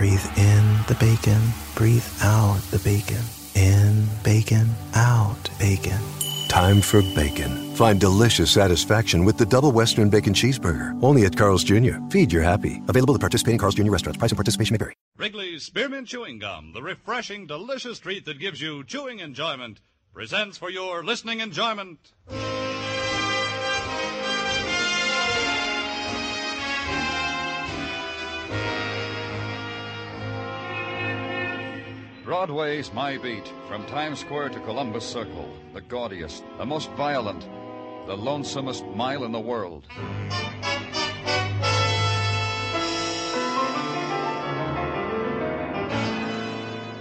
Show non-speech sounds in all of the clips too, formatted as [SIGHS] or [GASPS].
Breathe in the bacon, breathe out the bacon. In bacon, out bacon. Time for bacon. Find delicious satisfaction with the double Western Bacon Cheeseburger. Only at Carl's Jr. Feed your happy. Available at participating Carl's Jr. restaurants. Price and participation may vary. Wrigley's Spearmint Chewing Gum, the refreshing, delicious treat that gives you chewing enjoyment, presents for your listening enjoyment. Broadway's My Beat, from Times Square to Columbus Circle, the gaudiest, the most violent, the lonesomest mile in the world.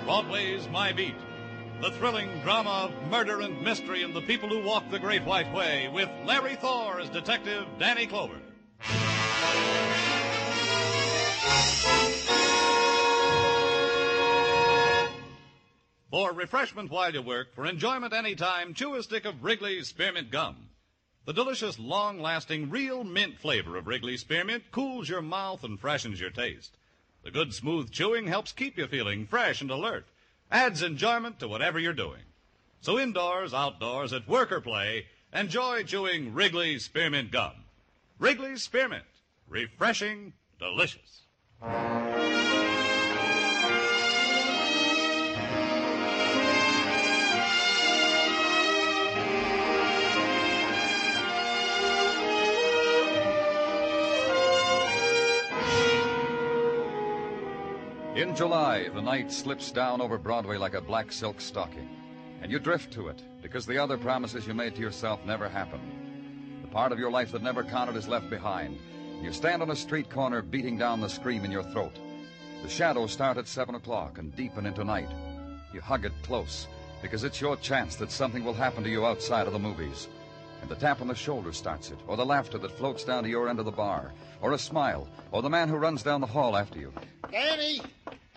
Broadway's My Beat, the thrilling drama of murder and mystery and the people who walk the Great White Way, with Larry Thor as Detective Danny Clover. For refreshment while you work, for enjoyment anytime, chew a stick of Wrigley's Spearmint Gum. The delicious, long lasting, real mint flavor of Wrigley's Spearmint cools your mouth and freshens your taste. The good, smooth chewing helps keep you feeling fresh and alert, adds enjoyment to whatever you're doing. So, indoors, outdoors, at work or play, enjoy chewing Wrigley's Spearmint Gum. Wrigley's Spearmint. Refreshing, delicious. In July, the night slips down over Broadway like a black silk stocking, and you drift to it because the other promises you made to yourself never happen. The part of your life that never counted is left behind. You stand on a street corner beating down the scream in your throat. The shadows start at 7 o'clock and deepen into night. You hug it close because it's your chance that something will happen to you outside of the movies. And the tap on the shoulder starts it, or the laughter that floats down to your end of the bar, or a smile, or the man who runs down the hall after you. Danny!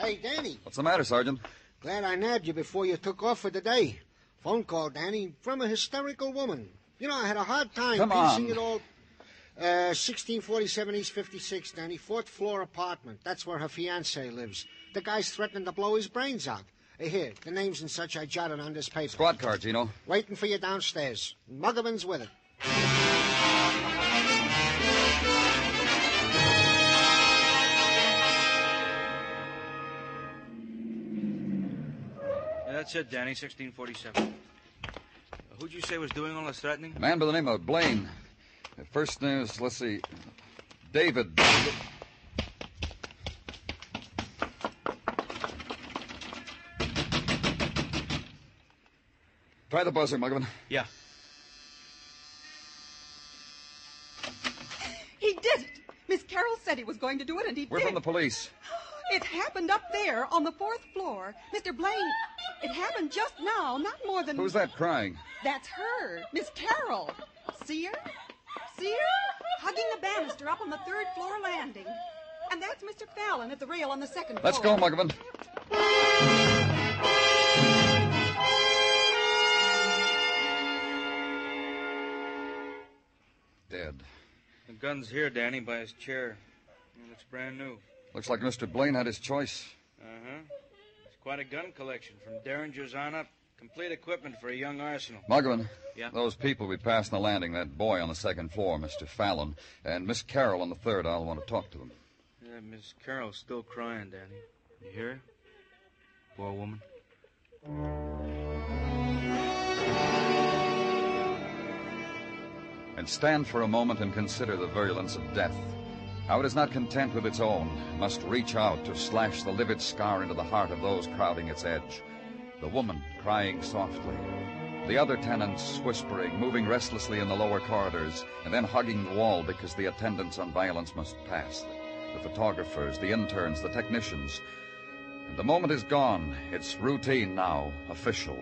Hey, Danny. What's the matter, Sergeant? Glad I nabbed you before you took off for the day. Phone call, Danny, from a hysterical woman. You know, I had a hard time Come piecing on. it all. Uh, 1647 East 56, Danny. Fourth floor apartment. That's where her fiance lives. The guy's threatening to blow his brains out. Uh, here, the names and such I jotted on this paper. Squad car, Gino. Waiting for you downstairs. Muggavan's with it. That's it, Danny, 1647. Uh, who'd you say was doing all this threatening? A man by the name of Blaine. First name is, let's see, David. Try the buzzer, Muggavan. Yeah. He did it. Miss Carroll said he was going to do it, and he did We're did. from the police. [GASPS] It happened up there on the fourth floor. Mr. Blaine, it happened just now, not more than. Who's that crying? That's her, Miss Carroll. See her? See her? Hugging the banister up on the third floor landing. And that's Mr. Fallon at the rail on the second Let's go, Muggavan. Dead. The gun's here, Danny, by his chair. It looks brand new. Looks like Mr. Blaine had his choice. Quite a gun collection from Derringers on up. Complete equipment for a young arsenal. Muggavan. Yeah? Those people we passed on the landing, that boy on the second floor, Mr. Fallon, and Miss Carroll on the third, I'll want to talk to them. Yeah, Miss Carroll's still crying, Danny. You hear her? Poor woman. And stand for a moment and consider the virulence of death. How it is not content with its own, must reach out to slash the livid scar into the heart of those crowding its edge. The woman crying softly. The other tenants whispering, moving restlessly in the lower corridors, and then hugging the wall because the attendants on violence must pass. The photographers, the interns, the technicians. And the moment is gone. It's routine now, official.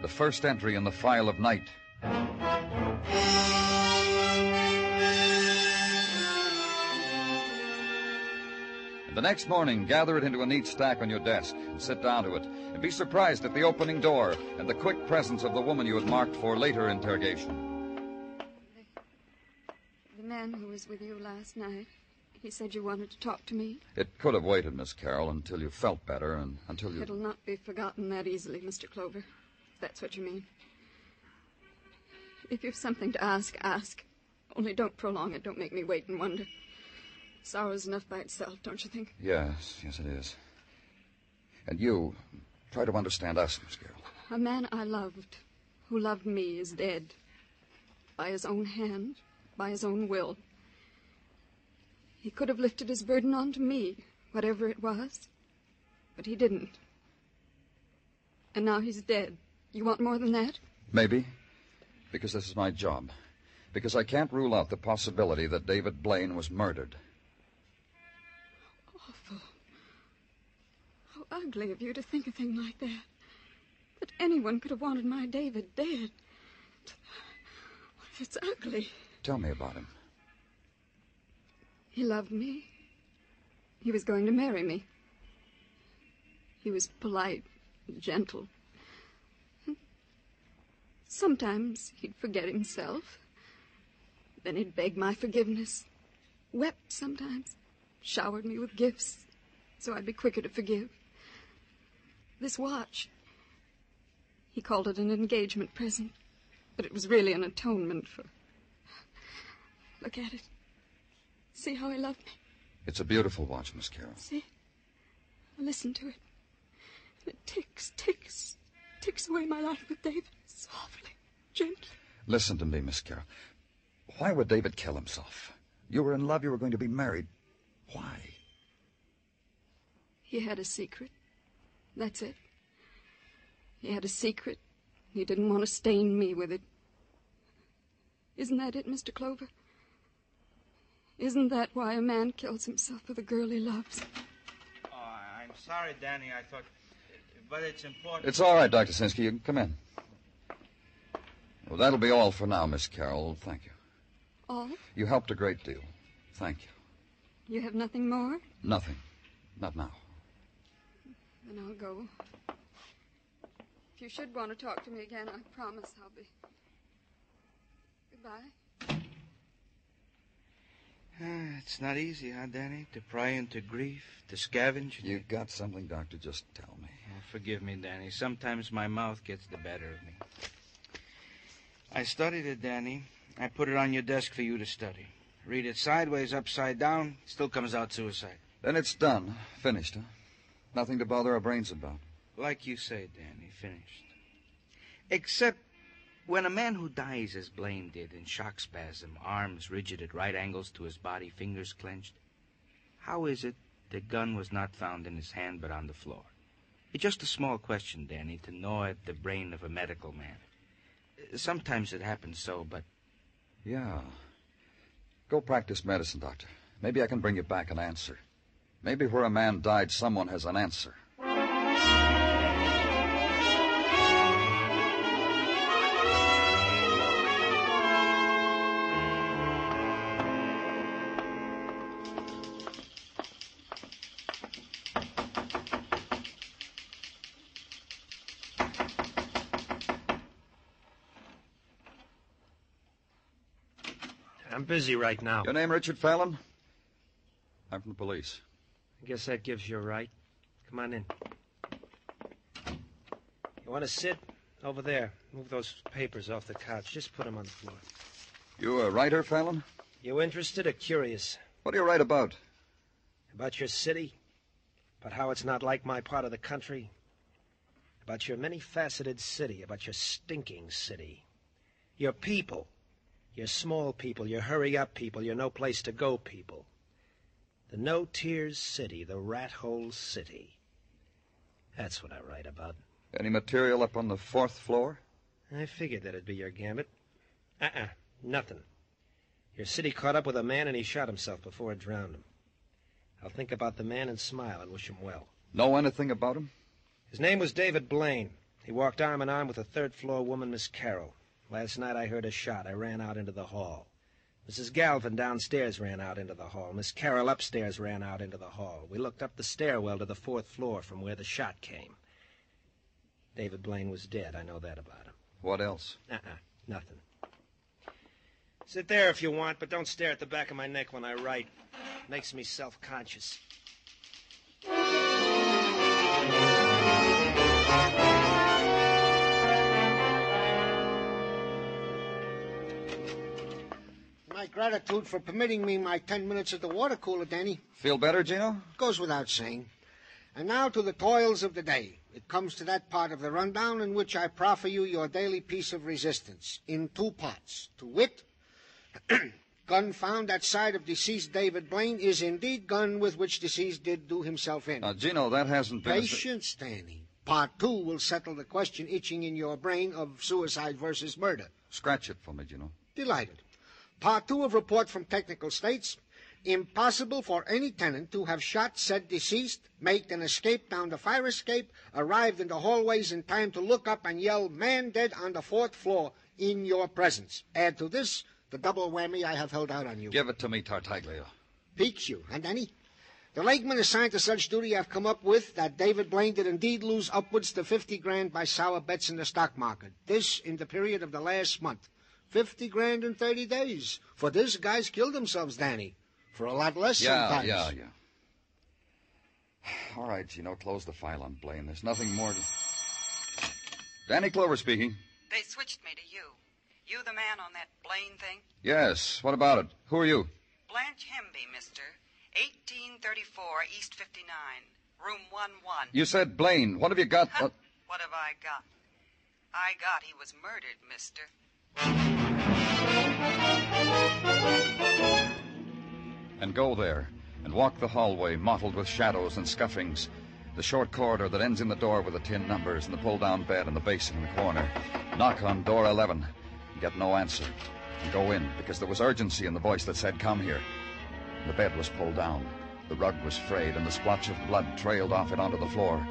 The first entry in the file of night. The next morning, gather it into a neat stack on your desk and sit down to it. And be surprised at the opening door and the quick presence of the woman you had marked for later interrogation. The man who was with you last night, he said you wanted to talk to me. It could have waited, Miss Carroll, until you felt better and until you. It'll not be forgotten that easily, Mr. Clover, if that's what you mean. If you've something to ask, ask. Only don't prolong it. Don't make me wait and wonder. Sorrow's enough by itself, don't you think? Yes, yes, it is. And you, try to understand us, Miss Carroll. A man I loved, who loved me, is dead. By his own hand, by his own will. He could have lifted his burden onto me, whatever it was, but he didn't. And now he's dead. You want more than that? Maybe. Because this is my job. Because I can't rule out the possibility that David Blaine was murdered. Awful. How ugly of you to think a thing like that. That anyone could have wanted my David dead. It's ugly. Tell me about him. He loved me. He was going to marry me. He was polite, gentle. Sometimes he'd forget himself. Then he'd beg my forgiveness. Wept sometimes. Showered me with gifts so I'd be quicker to forgive. This watch, he called it an engagement present, but it was really an atonement for. Look at it. See how he loved me? It's a beautiful watch, Miss Carroll. See? Listen to it. And It ticks, ticks, ticks away my life with David. Softly, gently. Listen to me, Miss Carroll. Why would David kill himself? You were in love, you were going to be married. Why? He had a secret. That's it. He had a secret. He didn't want to stain me with it. Isn't that it, Mr. Clover? Isn't that why a man kills himself for the girl he loves? Oh, I'm sorry, Danny. I thought. But it's important. It's all right, Dr. Sinsky. You can come in. Well, that'll be all for now, Miss Carroll. Thank you. All? You helped a great deal. Thank you. You have nothing more? Nothing. Not now. Then I'll go. If you should want to talk to me again, I promise I'll be. Goodbye. Ah, it's not easy, huh, Danny? To pry into grief, to scavenge. You've got something, Doctor? Just tell me. Oh, forgive me, Danny. Sometimes my mouth gets the better of me. I studied it, Danny. I put it on your desk for you to study. Read it sideways, upside down, still comes out suicide. Then it's done. Finished, huh? Nothing to bother our brains about. Like you say, Danny, finished. Except when a man who dies as Blaine did in shock spasm, arms rigid at right angles to his body, fingers clenched, how is it the gun was not found in his hand but on the floor? It's just a small question, Danny, to gnaw at the brain of a medical man. Sometimes it happens so, but. Yeah. Go practice medicine, Doctor. Maybe I can bring you back an answer. Maybe where a man died, someone has an answer. I'm busy right now. Your name, Richard Fallon? I'm from the police. I guess that gives you a right. Come on in. You want to sit? Over there. Move those papers off the couch. Just put them on the floor. You a writer, Fallon? You interested or curious? What do you write about? About your city? About how it's not like my part of the country? About your many faceted city? About your stinking city? Your people? Your small people, your hurry up people, your no place to go people. The no tears city, the rat hole city. That's what I write about. Any material up on the fourth floor? I figured that'd be your gambit. Uh uh nothing. Your city caught up with a man and he shot himself before it drowned him. I'll think about the man and smile and wish him well. Know anything about him? His name was David Blaine. He walked arm in arm with a third floor woman, Miss Carroll. Last night I heard a shot. I ran out into the hall. Mrs. Galvin downstairs ran out into the hall. Miss Carroll upstairs ran out into the hall. We looked up the stairwell to the fourth floor from where the shot came. David Blaine was dead. I know that about him. What else? Uh-uh. Nothing. Sit there if you want, but don't stare at the back of my neck when I write. It makes me self-conscious. Gratitude for permitting me my ten minutes at the water cooler, Danny. Feel better, Gino? Goes without saying. And now to the toils of the day. It comes to that part of the rundown in which I proffer you your daily piece of resistance in two parts. To wit, [CLEARS THROAT] gun found at side of deceased David Blaine is indeed gun with which deceased did do himself in. Now, Gino, that hasn't been. Patience, Danny. Part two will settle the question itching in your brain of suicide versus murder. Scratch it for me, Gino. Delighted. Part two of report from technical states. Impossible for any tenant to have shot said deceased, made an escape down the fire escape, arrived in the hallways in time to look up and yell, man dead on the fourth floor in your presence. Add to this the double whammy I have held out on you. Give it to me, Tartaglia. Piques you, and Danny? The lakeman assigned to such duty I've come up with that David Blaine did indeed lose upwards to 50 grand by sour bets in the stock market. This in the period of the last month. 50 grand in 30 days. For this, guys killed themselves, Danny. For a lot less yeah, sometimes. Yeah, yeah, [SIGHS] All right, Gino, close the file on Blaine. There's nothing more to... Danny Clover speaking. They switched me to you. You the man on that Blaine thing? Yes. What about it? Who are you? Blanche Hemby, mister. 1834 East 59. Room 1-1. You said Blaine. What have you got? Huh. What have I got? I got he was murdered, mister. And go there and walk the hallway mottled with shadows and scuffings. The short corridor that ends in the door with the tin numbers and the pull down bed and the basin in the corner. Knock on door 11 and get no answer. And go in because there was urgency in the voice that said, Come here. The bed was pulled down. The rug was frayed and the splotch of blood trailed off it onto the floor.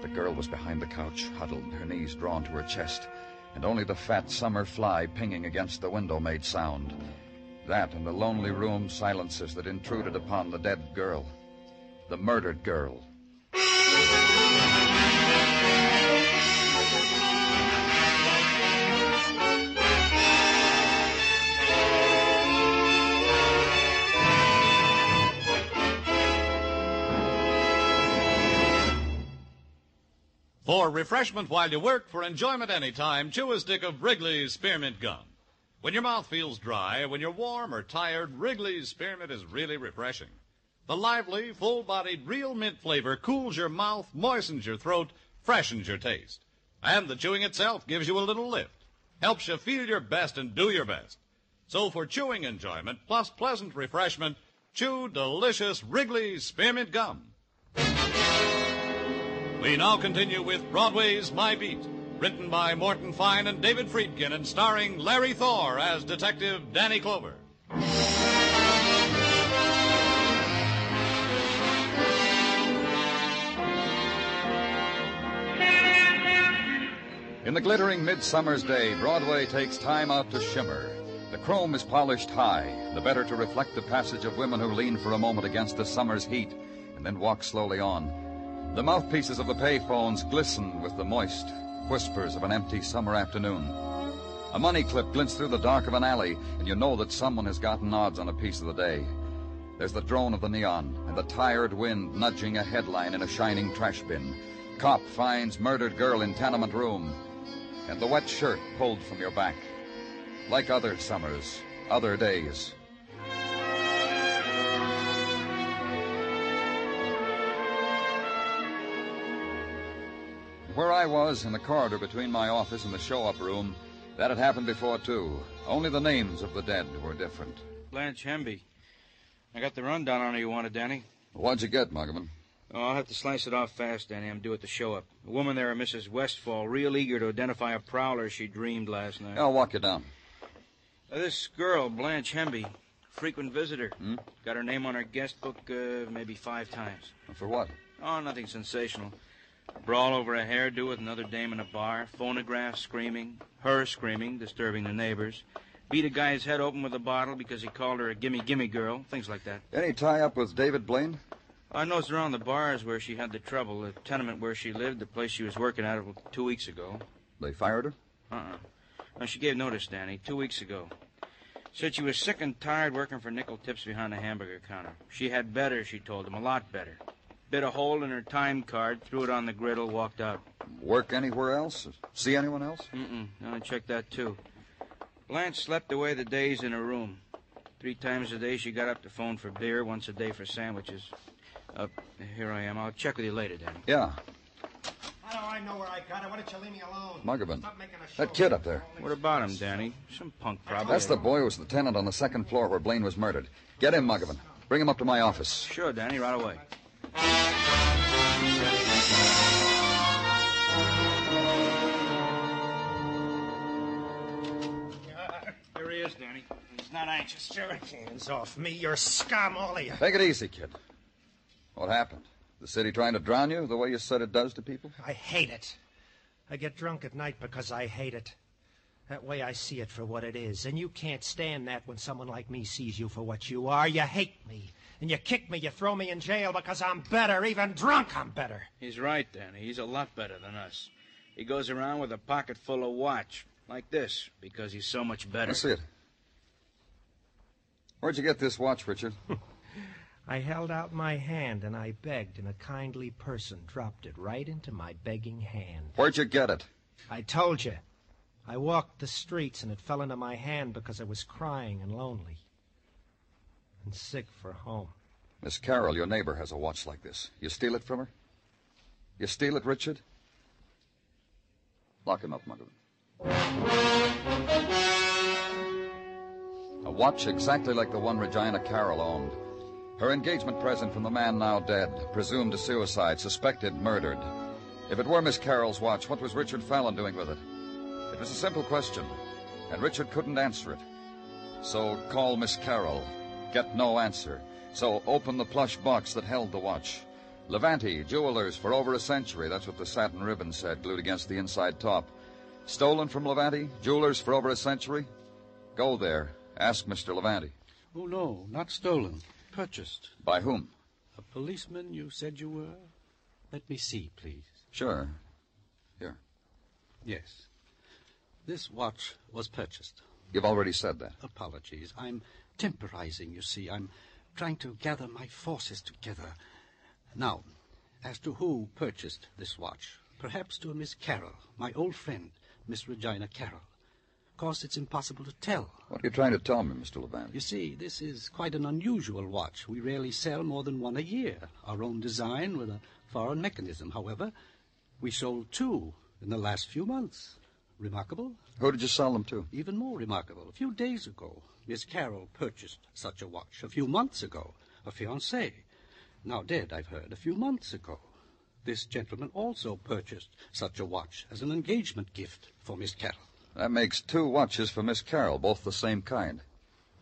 The girl was behind the couch, huddled, her knees drawn to her chest, and only the fat summer fly pinging against the window made sound. That and the lonely room silences that intruded upon the dead girl. The murdered girl. For refreshment while you work, for enjoyment anytime, chew a stick of Wrigley's Spearmint Gum. When your mouth feels dry, when you're warm or tired, Wrigley's Spearmint is really refreshing. The lively, full-bodied, real mint flavor cools your mouth, moistens your throat, freshens your taste. And the chewing itself gives you a little lift, helps you feel your best and do your best. So for chewing enjoyment plus pleasant refreshment, chew delicious Wrigley's Spearmint Gum. We now continue with Broadway's My Beat, written by Morton Fine and David Friedkin and starring Larry Thor as Detective Danny Clover. In the glittering midsummer's day, Broadway takes time out to shimmer. The chrome is polished high, the better to reflect the passage of women who lean for a moment against the summer's heat and then walk slowly on. The mouthpieces of the payphones glisten with the moist whispers of an empty summer afternoon. A money clip glints through the dark of an alley, and you know that someone has gotten odds on a piece of the day. There's the drone of the neon and the tired wind nudging a headline in a shining trash bin. Cop finds murdered girl in tenement room. And the wet shirt pulled from your back. Like other summers, other days. Where I was in the corridor between my office and the show up room, that had happened before, too. Only the names of the dead were different. Blanche Hemby. I got the rundown on her you wanted, Danny. What'd you get, Muggavan? Oh, I'll have to slice it off fast, Danny. I'm due at the show up. A woman there, a Mrs. Westfall, real eager to identify a prowler she dreamed last night. I'll walk you down. Uh, this girl, Blanche Hemby, frequent visitor. Hmm? Got her name on her guest book uh, maybe five times. For what? Oh, nothing sensational. Brawl over a hairdo with another dame in a bar, phonograph screaming, her screaming, disturbing the neighbors. Beat a guy's head open with a bottle because he called her a gimme gimme girl, things like that. Any tie up with David Blaine? I noticed around the bars where she had the trouble, the tenement where she lived, the place she was working at two weeks ago. They fired her? Uh-uh. No, she gave notice, Danny, two weeks ago. Said she was sick and tired working for nickel tips behind the hamburger counter. She had better, she told him, a lot better. Bit a hole in her time card, threw it on the griddle, walked out. Work anywhere else? See anyone else? Mm-mm. No, I checked that, too. Blanche slept away the days in her room. Three times a day she got up to phone for beer, once a day for sandwiches. Uh, here I am. I'll check with you later, Danny. Yeah. How do I know where I got it? Why don't you leave me alone? Muggavan. Stop making a show. That kid up there. What about him, Danny? Some punk, probably. That's the boy who was the tenant on the second floor where Blaine was murdered. Get him, Muggavan. Bring him up to my office. Sure, Danny, right away. Uh, here he is, Danny. He's not anxious. Your hands off me. You're scum, all of you. Take it easy, kid. What happened? The city trying to drown you the way you said it does to people? I hate it. I get drunk at night because I hate it. That way I see it for what it is. And you can't stand that when someone like me sees you for what you are. You hate me. And you kick me, you throw me in jail because I'm better. Even drunk, I'm better. He's right, Danny. He's a lot better than us. He goes around with a pocket full of watch, like this, because he's so much better. Let's see it. Where'd you get this watch, Richard? [LAUGHS] I held out my hand and I begged, and a kindly person dropped it right into my begging hand. Where'd you get it? I told you. I walked the streets and it fell into my hand because I was crying and lonely and sick for home. Miss Carroll, your neighbor, has a watch like this. You steal it from her? You steal it, Richard? Lock him up, Muggavan. A watch exactly like the one Regina Carroll owned. Her engagement present from the man now dead, presumed a suicide, suspected murdered. If it were Miss Carroll's watch, what was Richard Fallon doing with it? It was a simple question, and Richard couldn't answer it. So call Miss Carroll. Get no answer. So open the plush box that held the watch. Levante, jewelers for over a century. That's what the satin ribbon said, glued against the inside top. Stolen from Levante, jewelers for over a century? Go there. Ask Mr. Levante. Oh, no, not stolen. Purchased. By whom? A policeman you said you were? Let me see, please. Sure. Here. Yes. This watch was purchased. You've already said that. Apologies. I'm temporizing, you see. I'm trying to gather my forces together. Now, as to who purchased this watch, perhaps to a Miss Carroll, my old friend, Miss Regina Carroll. Of course, it's impossible to tell. What are you trying to tell me, Mr. Levante? You see, this is quite an unusual watch. We rarely sell more than one a year. Our own design with a foreign mechanism. However, we sold two in the last few months. Remarkable? Who did you sell them to? Even more remarkable. A few days ago, Miss Carroll purchased such a watch. A few months ago, a fiancé. Now dead, I've heard, a few months ago. This gentleman also purchased such a watch as an engagement gift for Miss Carroll. That makes two watches for Miss Carroll, both the same kind.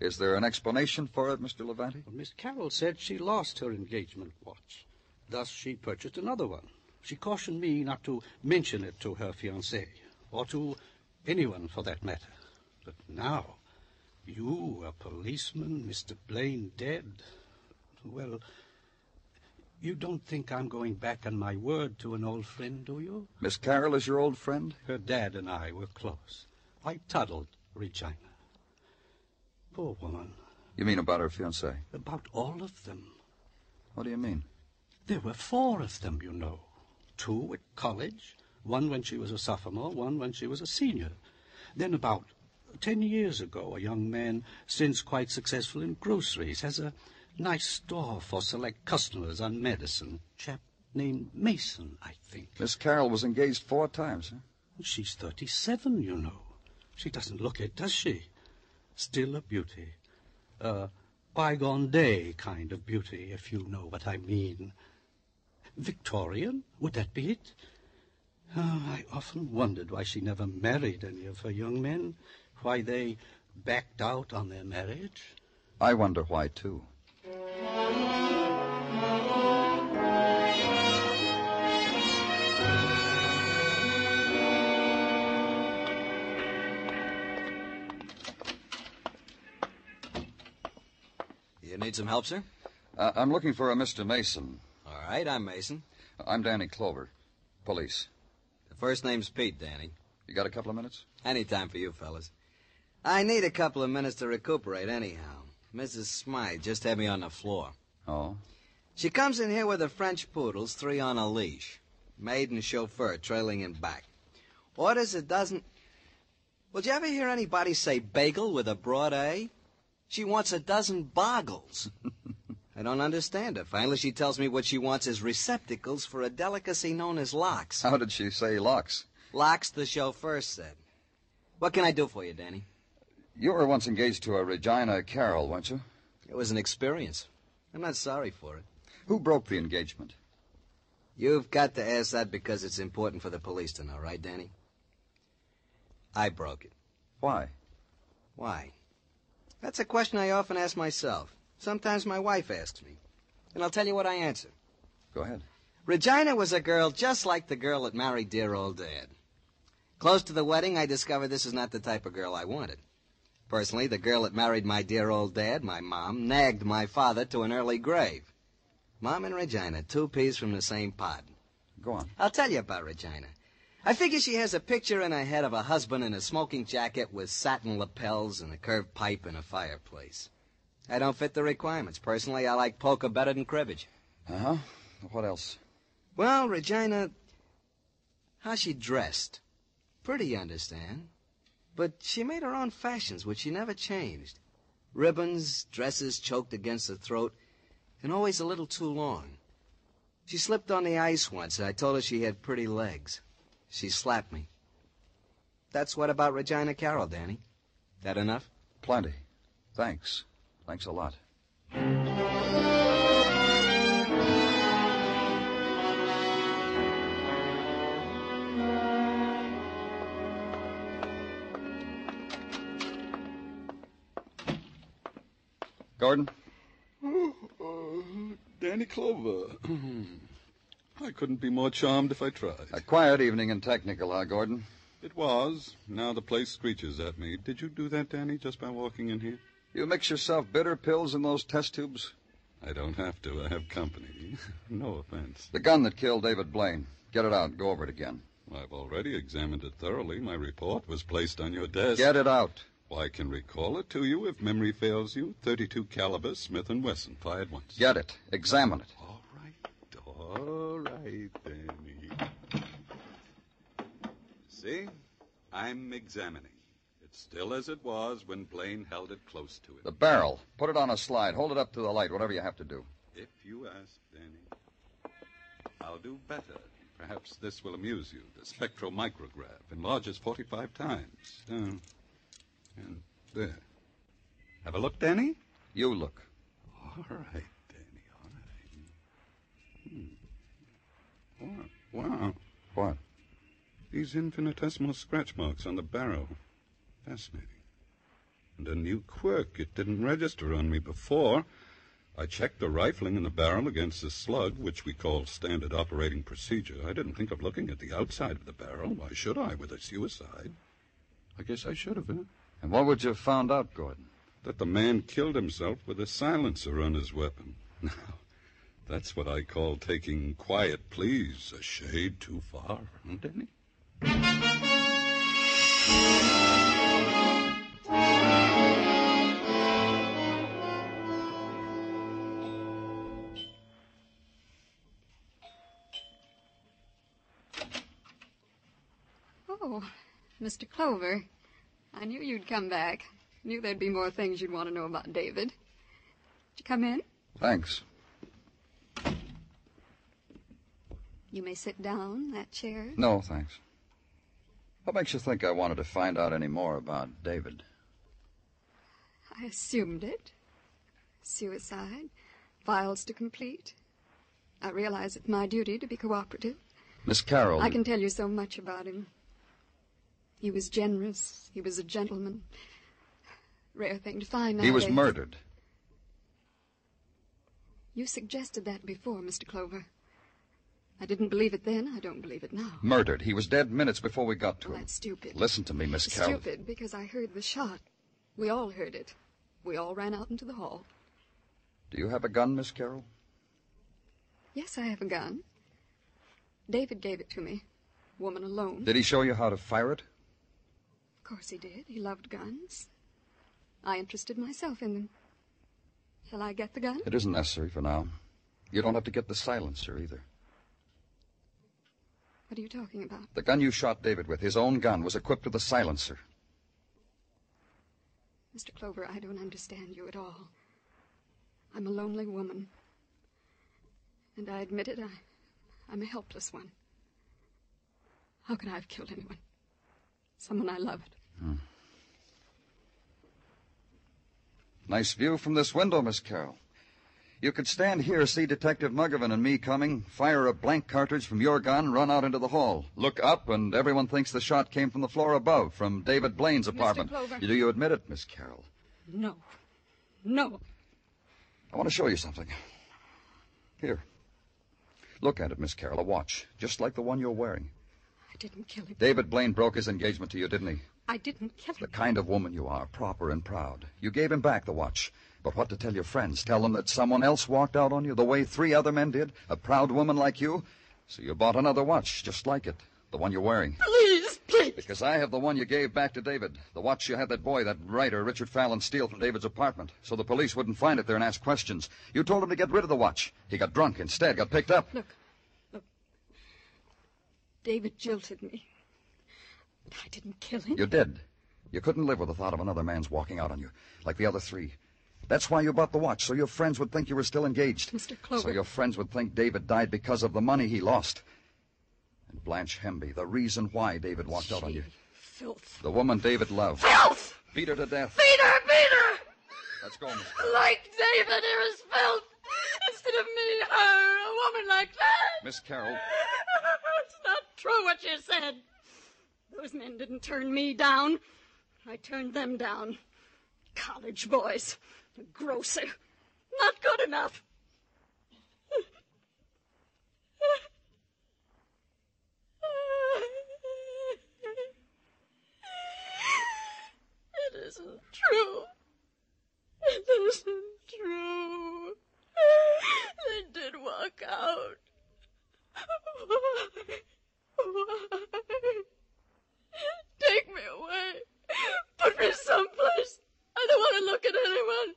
Is there an explanation for it, Mr. Levante? Well, Miss Carroll said she lost her engagement watch. Thus, she purchased another one. She cautioned me not to mention it to her fiancé, or to anyone for that matter. But now, you, a policeman, Mr. Blaine dead. Well, you don't think I'm going back on my word to an old friend, do you? Miss Carroll is your old friend? Her dad and I were close. I toddled Regina. Poor woman. You mean about her fiancé? About all of them. What do you mean? There were four of them, you know. Two at college, one when she was a sophomore, one when she was a senior. Then about ten years ago, a young man, since quite successful in groceries, has a nice store for select customers on Madison. Chap named Mason, I think. Miss Carroll was engaged four times, huh? She's 37, you know. She doesn't look it, does she? Still a beauty. A bygone day kind of beauty, if you know what I mean. Victorian? Would that be it? Oh, I often wondered why she never married any of her young men, why they backed out on their marriage. I wonder why, too. You need some help, sir? Uh, I'm looking for a Mr. Mason. All right, I'm Mason. I'm Danny Clover, police. The first name's Pete, Danny. You got a couple of minutes? Any time for you fellas. I need a couple of minutes to recuperate, anyhow. Mrs. Smythe just had me on the floor. Oh? She comes in here with her French poodles, three on a leash. Maid and chauffeur trailing in back. Orders a dozen. Well, did you ever hear anybody say bagel with a broad A? She wants a dozen boggles. [LAUGHS] I don't understand her. Finally, she tells me what she wants is receptacles for a delicacy known as locks. How did she say locks? Locks, the chauffeur said. What can I do for you, Danny? You were once engaged to a Regina Carroll, weren't you? It was an experience. I'm not sorry for it. Who broke the engagement? You've got to ask that because it's important for the police to know, right, Danny? I broke it. Why? Why? That's a question I often ask myself. Sometimes my wife asks me. And I'll tell you what I answer. Go ahead. Regina was a girl just like the girl that married dear old Dad. Close to the wedding, I discovered this is not the type of girl I wanted. Personally, the girl that married my dear old dad, my mom, nagged my father to an early grave. Mom and Regina, two peas from the same pod. Go on. I'll tell you about Regina. I figure she has a picture in her head of a husband in a smoking jacket with satin lapels and a curved pipe and a fireplace. I don't fit the requirements. Personally, I like polka better than cribbage. Uh-huh. What else? Well, Regina, how she dressed. Pretty, you understand. But she made her own fashions, which she never changed. Ribbons, dresses choked against the throat, and always a little too long. She slipped on the ice once, and I told her she had pretty legs. She slapped me. That's what about Regina Carroll, Danny. That enough? Plenty. Thanks. Thanks a lot. Gordon? Oh, [LAUGHS] Danny Clover. [CLEARS THROAT] I couldn't be more charmed if I tried. A quiet evening in Technical, huh, Gordon? It was. Now the place screeches at me. Did you do that, Danny, just by walking in here? You mix yourself bitter pills in those test tubes? I don't have to. I have company. [LAUGHS] no offense. The gun that killed David Blaine. Get it out go over it again. I've already examined it thoroughly. My report was placed on your desk. Get it out. Well, I can recall it to you if memory fails you. 32 caliber Smith & Wesson, fired once. Get it. Examine it. All right. All right, Danny. See? I'm examining. Still as it was when Blaine held it close to it. The barrel. Put it on a slide. Hold it up to the light, whatever you have to do. If you ask, Danny. I'll do better. Perhaps this will amuse you. The spectromicrograph enlarges 45 times. Uh, and there. Have a look, Danny? You look. All right, Danny, all right. Hmm. Wow. wow. What? These infinitesimal scratch marks on the barrel. Fascinating. And a new quirk. It didn't register on me before. I checked the rifling in the barrel against the slug, which we call standard operating procedure. I didn't think of looking at the outside of the barrel. Why should I, with a suicide? I guess I should have, huh? And what would you have found out, Gordon? That the man killed himself with a silencer on his weapon. [LAUGHS] Now, that's what I call taking quiet pleas a shade too far, huh, Denny? Mr. Clover. I knew you'd come back. Knew there'd be more things you'd want to know about David. Did you come in? Thanks. You may sit down, that chair. No, thanks. What makes you think I wanted to find out any more about David? I assumed it. Suicide. Files to complete. I realize it's my duty to be cooperative. Miss Carroll. I can tell you so much about him. He was generous. He was a gentleman. Rare thing to find He was murdered. You suggested that before, Mr. Clover. I didn't believe it then. I don't believe it now. Murdered. He was dead minutes before we got to Well, him. that's stupid. Listen to me, Miss Carroll. Stupid, because I heard the shot. We all heard it. We all ran out into the hall. Do you have a gun, Miss Carroll? Yes, I have a gun. David gave it to me. Woman alone. Did he show you how to fire it? Of course he did. He loved guns. I interested myself in them. Shall I get the gun? It isn't necessary for now. You don't have to get the silencer either. What are you talking about? The gun you shot David with, his own gun, was equipped with a silencer. Mr. Clover, I don't understand you at all. I'm a lonely woman. And I admit it, I, I'm a helpless one. How could I have killed anyone? Someone I loved. Hmm. Nice view from this window, Miss Carroll. You could stand here, see Detective Muggavan and me coming, fire a blank cartridge from your gun, run out into the hall, look up, and everyone thinks the shot came from the floor above, from David Blaine's apartment. Clover. Do you admit it, Miss Carroll? No. No. I want to show you something. Here. Look at it, Miss Carroll. A watch, just like the one you're wearing. I didn't kill him. David Blaine broke his engagement to you, didn't he? I didn't kill him. The kind of woman you are, proper and proud. You gave him back the watch. But what to tell your friends? Tell them that someone else walked out on you the way three other men did? A proud woman like you? So you bought another watch, just like it. The one you're wearing. Please, please. Because I have the one you gave back to David. The watch you had that boy, that writer, Richard Fallon, steal from David's apartment. So the police wouldn't find it there and ask questions. You told him to get rid of the watch. He got drunk instead, got picked up. Look. Look. David jilted me. I didn't kill him. You did. You couldn't live with the thought of another man's walking out on you, like the other three. That's why you bought the watch, so your friends would think you were still engaged. Mr. Clover. So your friends would think David died because of the money he lost. And Blanche Hemby, the reason why David walked out on you. Filth. The woman David loved. Filth! Beat her to death. Beat her! Beat her! Let's go, Miss. Like David, here is filth. Instead of me, her, a woman like that. Miss Carroll. [LAUGHS] true what you said. Those men didn't turn me down. I turned them down. College boys. A grocer. Not good enough. It isn't true. It isn't true. They did walk out. Why? Why? [LAUGHS] Take me away. Put me someplace. I don't want to look at anyone.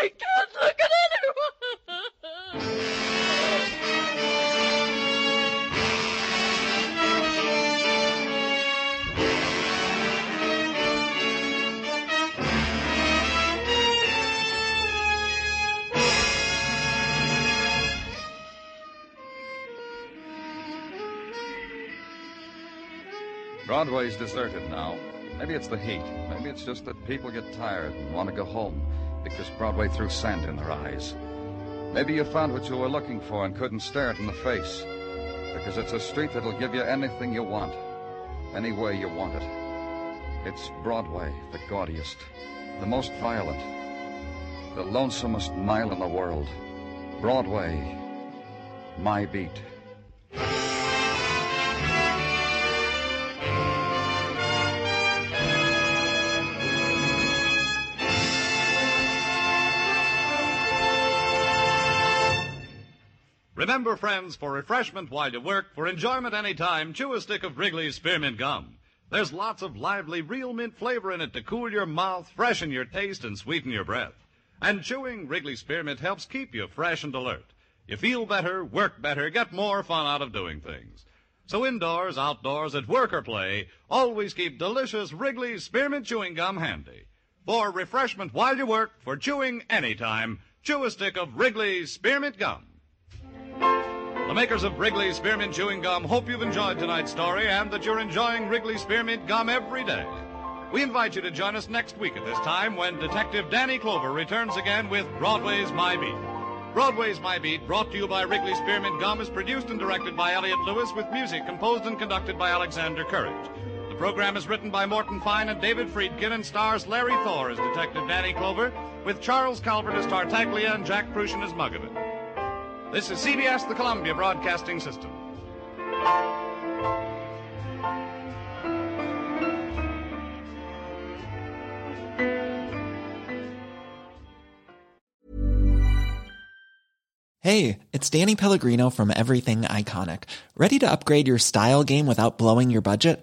I can't look at anyone. [LAUGHS] Broadway's deserted now. Maybe it's the heat. Maybe it's just that people get tired and want to go home because Broadway threw sand in their eyes. Maybe you found what you were looking for and couldn't stare it in the face because it's a street that'll give you anything you want, any way you want it. It's Broadway, the gaudiest, the most violent, the lonesomest mile in the world. Broadway, my beat. Remember, friends, for refreshment while you work, for enjoyment any time, chew a stick of Wrigley's Spearmint Gum. There's lots of lively real mint flavor in it to cool your mouth, freshen your taste, and sweeten your breath. And chewing Wrigley's Spearmint helps keep you fresh and alert. You feel better, work better, get more fun out of doing things. So indoors, outdoors, at work or play, always keep delicious Wrigley's Spearmint Chewing Gum handy. For refreshment while you work, for chewing anytime, chew a stick of Wrigley's Spearmint Gum. The makers of Wrigley's Spearmint Chewing Gum hope you've enjoyed tonight's story and that you're enjoying Wrigley's Spearmint Gum every day. We invite you to join us next week at this time when Detective Danny Clover returns again with Broadway's My Beat. Broadway's My Beat, brought to you by Wrigley Spearmint Gum, is produced and directed by Elliott Lewis with music composed and conducted by Alexander Courage. The program is written by Morton Fine and David Friedkin and stars Larry Thor as Detective Danny Clover, with Charles Calvert as Tartaglia and Jack Kruschen as Muggavan. This is CBS, the Columbia Broadcasting System. Hey, it's Danny Pellegrino from Everything Iconic. Ready to upgrade your style game without blowing your budget?